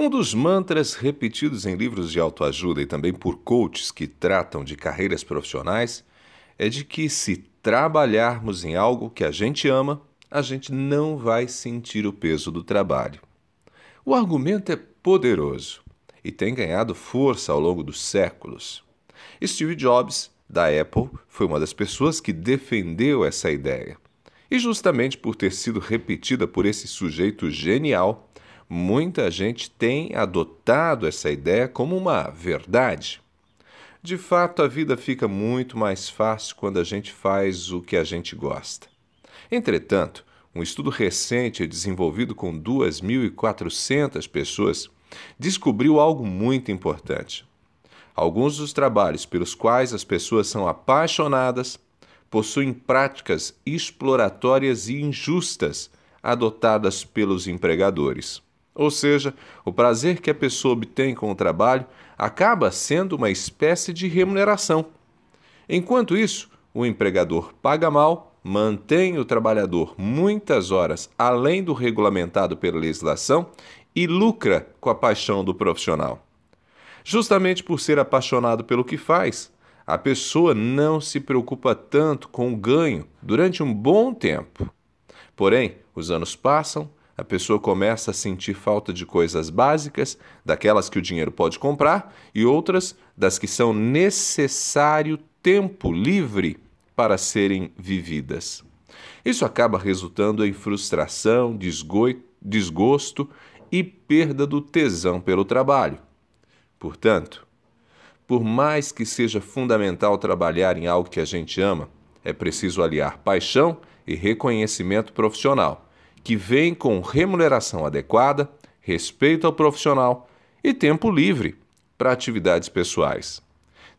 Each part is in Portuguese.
Um dos mantras repetidos em livros de autoajuda e também por coaches que tratam de carreiras profissionais é de que se trabalharmos em algo que a gente ama, a gente não vai sentir o peso do trabalho. O argumento é poderoso e tem ganhado força ao longo dos séculos. Steve Jobs, da Apple, foi uma das pessoas que defendeu essa ideia. E justamente por ter sido repetida por esse sujeito genial, muita gente tem adotado essa ideia como uma verdade. De fato, a vida fica muito mais fácil quando a gente faz o que a gente gosta. Entretanto, um estudo recente desenvolvido com 2.400 pessoas descobriu algo muito importante. Alguns dos trabalhos pelos quais as pessoas são apaixonadas possuem práticas exploratórias e injustas adotadas pelos empregadores. Ou seja, o prazer que a pessoa obtém com o trabalho acaba sendo uma espécie de remuneração. Enquanto isso, o empregador paga mal, mantém o trabalhador muitas horas além do regulamentado pela legislação e lucra com a paixão do profissional. Justamente por ser apaixonado pelo que faz, a pessoa não se preocupa tanto com o ganho durante um bom tempo. Porém, os anos passam, a pessoa começa a sentir falta de coisas básicas, daquelas que o dinheiro pode comprar, e outras das que são necessário tempo livre para serem vividas. Isso acaba resultando em frustração, desgosto e perda do tesão pelo trabalho. Portanto, por mais que seja fundamental trabalhar em algo que a gente ama, é preciso aliar paixão e reconhecimento profissional que vem com remuneração adequada, respeito ao profissional e tempo livre para atividades pessoais.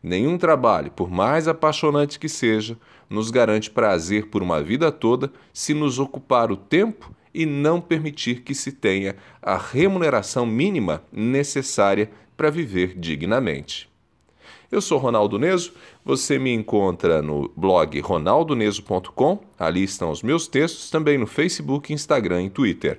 Nenhum trabalho, por mais apaixonante que seja, nos garante prazer por uma vida toda se nos ocupar o tempo e não permitir que se tenha a remuneração mínima necessária para viver dignamente. Eu sou Ronaldo Neso, você me encontra no blog ronaldoneso.com, ali estão os meus textos, também no Facebook, Instagram e Twitter.